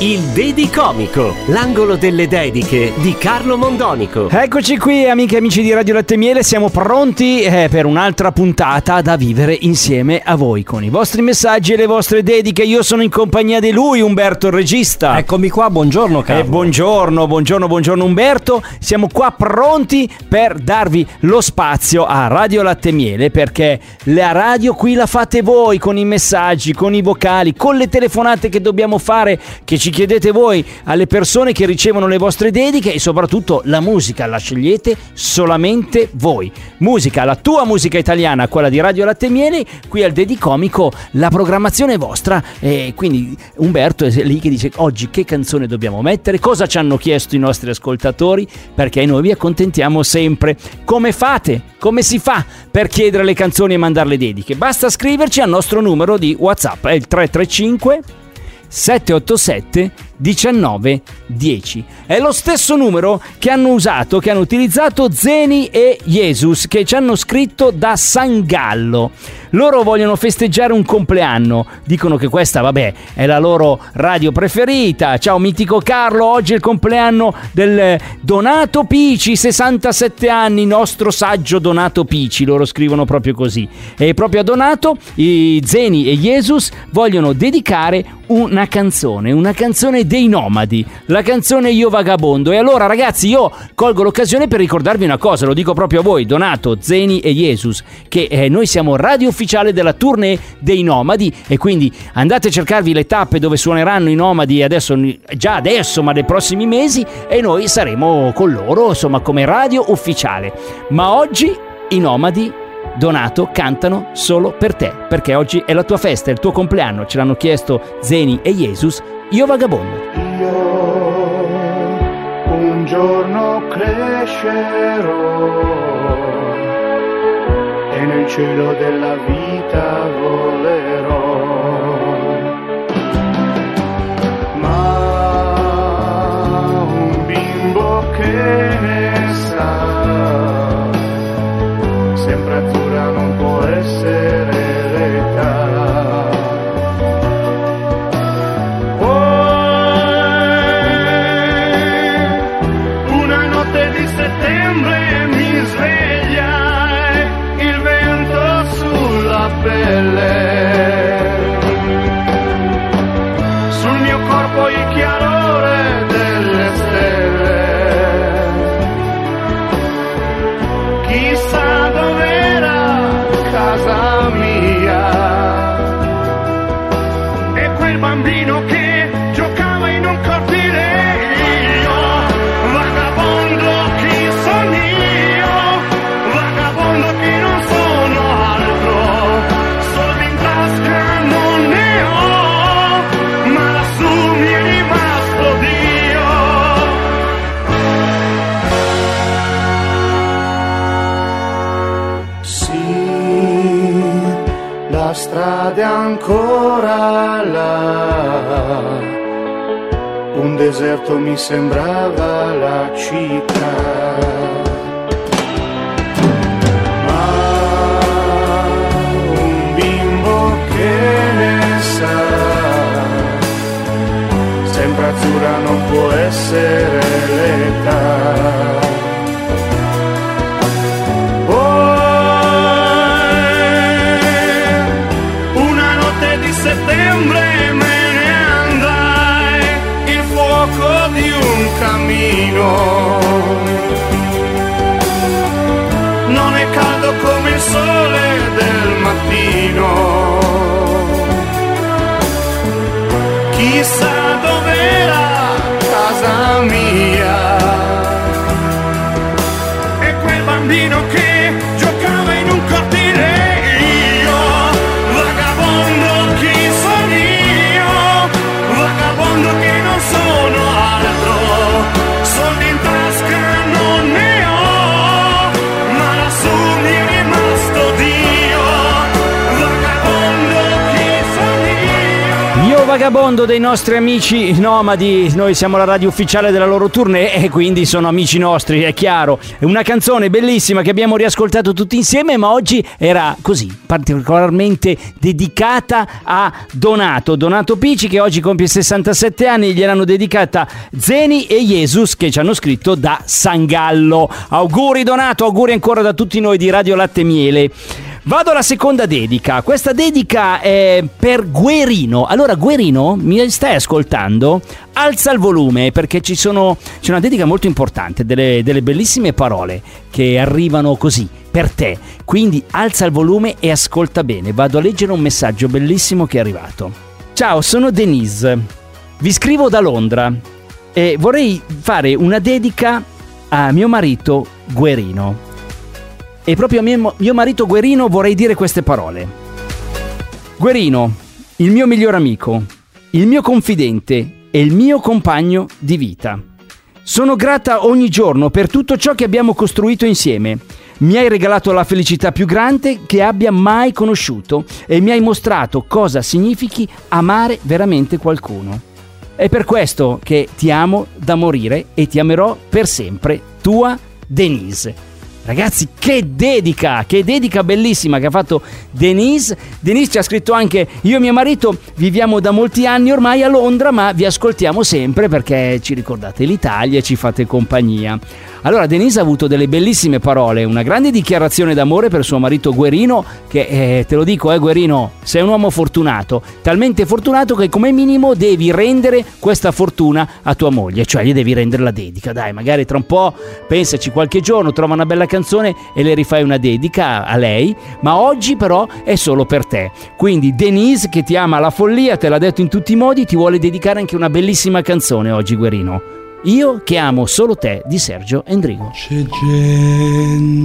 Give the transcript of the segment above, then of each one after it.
Il Dedi Comico, l'angolo delle dediche di Carlo Mondonico. Eccoci qui amiche e amici di Radio Latte e Miele, siamo pronti eh, per un'altra puntata da vivere insieme a voi con i vostri messaggi e le vostre dediche. Io sono in compagnia di lui, Umberto il regista. Eccomi qua, buongiorno Eh, Carlo. buongiorno, buongiorno, buongiorno Umberto. Siamo qua pronti per darvi lo spazio a Radio Latte e Miele perché la radio qui la fate voi con i messaggi, con i vocali, con le telefonate che dobbiamo fare, che ci chiedete voi alle persone che ricevono le vostre dediche e soprattutto la musica la scegliete solamente voi. Musica, la tua musica italiana, quella di Radio Latte Miele, qui al Dedicomico la programmazione è vostra e quindi Umberto è lì che dice oggi che canzone dobbiamo mettere, cosa ci hanno chiesto i nostri ascoltatori, perché noi vi accontentiamo sempre. Come fate? Come si fa per chiedere le canzoni e mandare le dediche? Basta scriverci al nostro numero di WhatsApp, è il 335 787 19 10. È lo stesso numero che hanno usato, che hanno utilizzato Zeni e Jesus, che ci hanno scritto da San Gallo. Loro vogliono festeggiare un compleanno. Dicono che questa, vabbè, è la loro radio preferita. Ciao mitico Carlo, oggi è il compleanno del Donato Pici, 67 anni, nostro saggio Donato Pici. Loro scrivono proprio così. E proprio a Donato, i Zeni e Jesus vogliono dedicare una canzone, una canzone dei nomadi, la canzone Io Vagabondo. E allora ragazzi io colgo l'occasione per ricordarvi una cosa, lo dico proprio a voi, Donato, Zeni e Jesus, che eh, noi siamo radio ufficiale della tournée dei nomadi e quindi andate a cercarvi le tappe dove suoneranno i nomadi adesso, già adesso ma nei prossimi mesi e noi saremo con loro insomma come radio ufficiale. Ma oggi i nomadi Donato cantano solo per te, perché oggi è la tua festa, è il tuo compleanno, ce l'hanno chiesto Zeni e Jesus, io vagabondo. un giorno crescerò e nel cielo della vita volerò. Deserto mi sembrava la città. Ma un bimbo che ne sa, sempre azzurra non può essere come vagabondo dei nostri amici nomadi, noi siamo la radio ufficiale della loro tournée e quindi sono amici nostri, è chiaro. È una canzone bellissima che abbiamo riascoltato tutti insieme, ma oggi era così, particolarmente dedicata a Donato, Donato Pici che oggi compie 67 anni, gliel'hanno dedicata Zeni e Jesus che ci hanno scritto da San Gallo. Auguri Donato, auguri ancora da tutti noi di Radio Latte Miele. Vado alla seconda dedica. Questa dedica è per Guerino. Allora, Guerino, mi stai ascoltando? Alza il volume perché ci sono, c'è una dedica molto importante, delle, delle bellissime parole che arrivano così per te. Quindi alza il volume e ascolta bene. Vado a leggere un messaggio bellissimo che è arrivato. Ciao, sono Denise. Vi scrivo da Londra e vorrei fare una dedica a mio marito Guerino. E proprio a mio, mio marito Guerino vorrei dire queste parole. Guerino, il mio miglior amico, il mio confidente e il mio compagno di vita. Sono grata ogni giorno per tutto ciò che abbiamo costruito insieme. Mi hai regalato la felicità più grande che abbia mai conosciuto e mi hai mostrato cosa significhi amare veramente qualcuno. È per questo che ti amo da morire e ti amerò per sempre. Tua Denise. Ragazzi, che dedica, che dedica bellissima che ha fatto Denise. Denise ci ha scritto anche: Io e mio marito viviamo da molti anni ormai a Londra, ma vi ascoltiamo sempre perché ci ricordate l'Italia e ci fate compagnia. Allora, Denise ha avuto delle bellissime parole, una grande dichiarazione d'amore per suo marito Guerino, che eh, te lo dico, eh, Guerino, sei un uomo fortunato, talmente fortunato che come minimo devi rendere questa fortuna a tua moglie, cioè gli devi rendere la dedica. Dai, magari tra un po' pensaci qualche giorno, trova una bella canzone e le rifai una dedica a lei, ma oggi però è solo per te. Quindi Denise che ti ama alla follia, te l'ha detto in tutti i modi, ti vuole dedicare anche una bellissima canzone oggi, Guerino. Io che amo solo te di Sergio Endrigo. C'è gente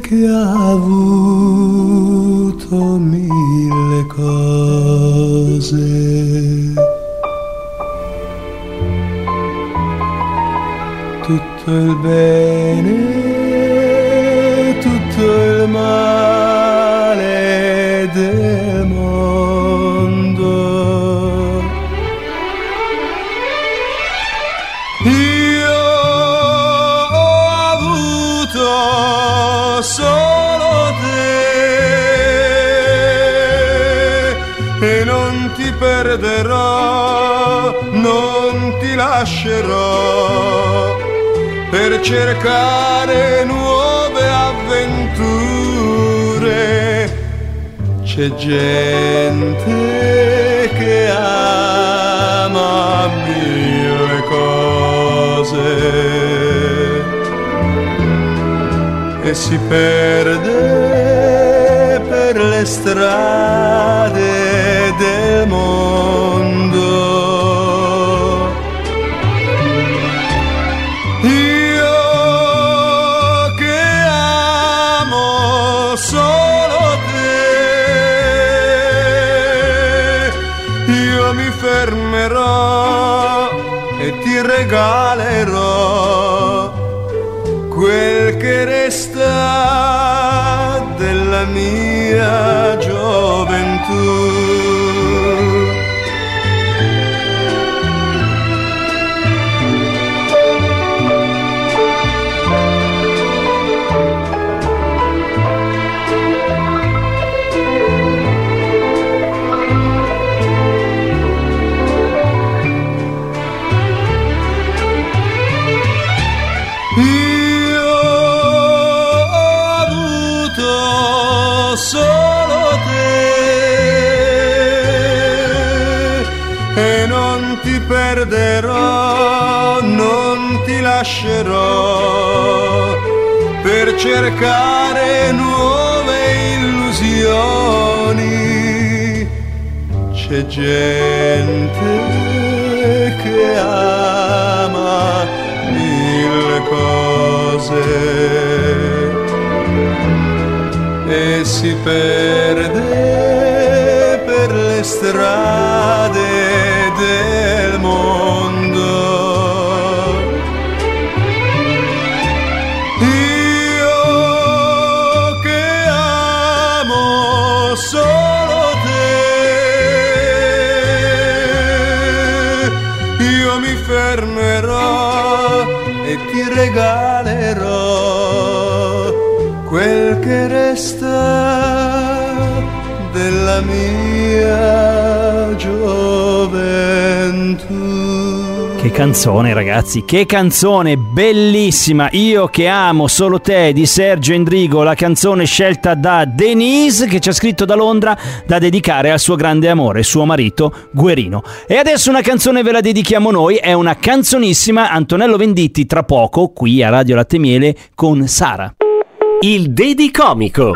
che ha avuto mille cose. Tutto il bene, tutto il male cercare nuove avventure. C'è gente che ama mille cose e si perde per le strade del mondo. Io mi fermerò e ti regalerò quel che resta della mia gioventù. Lascerò per cercare nuove illusioni. C'è gente che ama mille cose e si perde per le strade io mi fermerò e ti regalerò quel che resta della mia gioventù. Che canzone ragazzi, che canzone bellissima, io che amo solo te di Sergio Endrigo, la canzone scelta da Denise che ci ha scritto da Londra da dedicare al suo grande amore, suo marito Guerino. E adesso una canzone ve la dedichiamo noi, è una canzonissima, Antonello Venditti tra poco qui a Radio Latte Miele con Sara. Il Dedi Comico.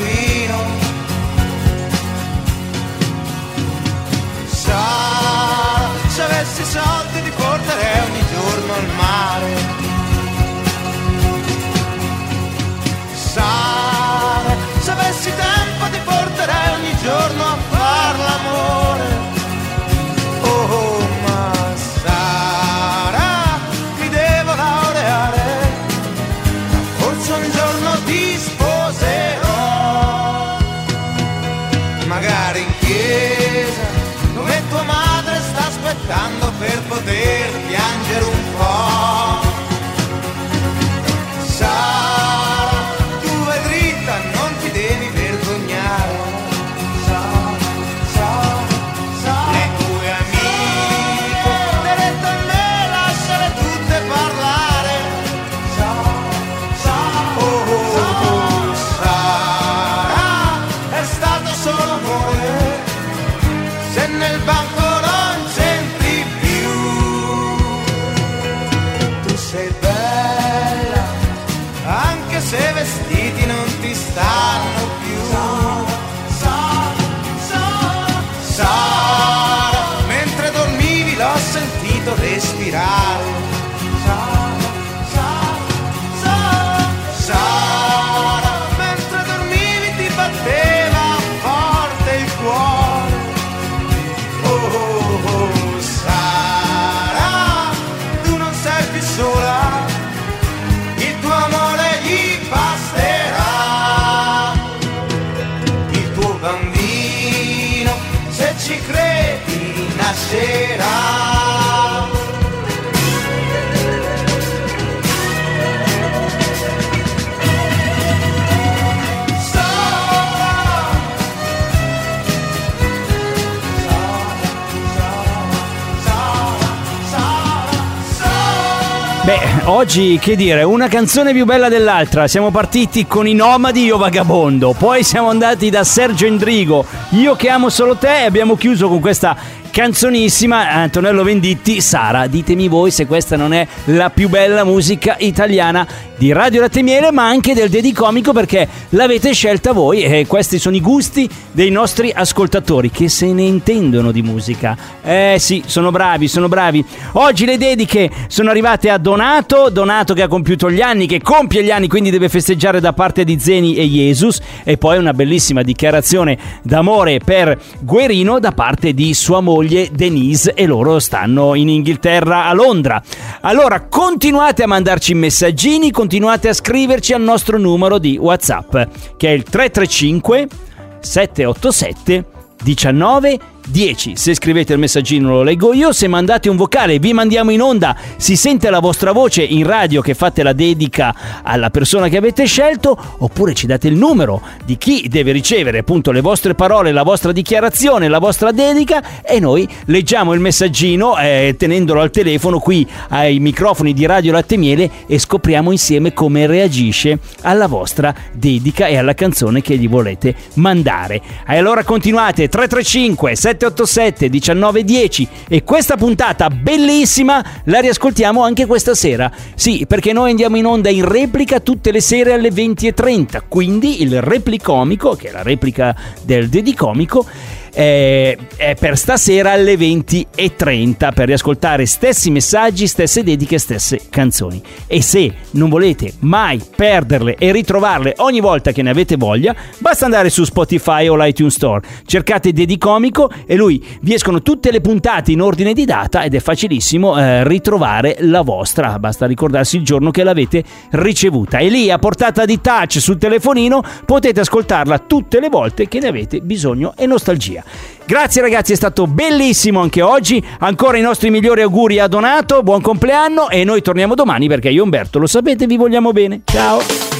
me. Chiesa, dove tua madre sta aspettando per poter piangere un po'. Sara, tu vai dritta, non ti devi vergognare. Sara, Sara, Sara. Le tue amiche, diretta a me, lasciale tutte parlare. Oh, oh, oh, Sara, è stato solo amore, se nel banco Beh, oggi che dire, una canzone più bella dell'altra. Siamo partiti con i Nomadi, io vagabondo. Poi siamo andati da Sergio Endrigo, io che amo solo te. E abbiamo chiuso con questa canzonissima Antonello Venditti. Sara, ditemi voi se questa non è la più bella musica italiana di Radio Latte Miele, ma anche del Dedi Comico perché l'avete scelta voi e questi sono i gusti dei nostri ascoltatori che se ne intendono di musica. Eh sì, sono bravi, sono bravi. Oggi le dediche sono arrivate a Donato, Donato che ha compiuto gli anni, che compie gli anni, quindi deve festeggiare da parte di Zeni e Jesus e poi una bellissima dichiarazione d'amore per Guerino da parte di sua moglie Denise e loro stanno in Inghilterra a Londra. Allora continuate a mandarci messaggini, continuate a scriverci al nostro numero di WhatsApp che è il 335 787 19 10. Se scrivete il messaggino lo leggo io, se mandate un vocale vi mandiamo in onda, si sente la vostra voce in radio che fate la dedica alla persona che avete scelto, oppure ci date il numero di chi deve ricevere appunto le vostre parole, la vostra dichiarazione, la vostra dedica e noi leggiamo il messaggino eh, tenendolo al telefono qui ai microfoni di Radio Latte Miele e scopriamo insieme come reagisce alla vostra dedica e alla canzone che gli volete mandare. E allora continuate 335 787 1910 e questa puntata bellissima la riascoltiamo anche questa sera. Sì, perché noi andiamo in onda in replica tutte le sere alle 20.30, quindi il replicomico, che è la replica del dedicomico, eh, è per stasera alle 20.30 per riascoltare stessi messaggi, stesse dediche, stesse canzoni. E se non volete mai perderle e ritrovarle ogni volta che ne avete voglia, basta andare su Spotify o l'iTunes Store. Cercate Dedicomico e lui vi escono tutte le puntate in ordine di data ed è facilissimo eh, ritrovare la vostra. Basta ricordarsi il giorno che l'avete ricevuta. E lì a portata di touch sul telefonino potete ascoltarla tutte le volte che ne avete bisogno e nostalgia. Grazie ragazzi, è stato bellissimo anche oggi. Ancora i nostri migliori auguri a Donato, buon compleanno e noi torniamo domani perché io Umberto, lo sapete, vi vogliamo bene. Ciao!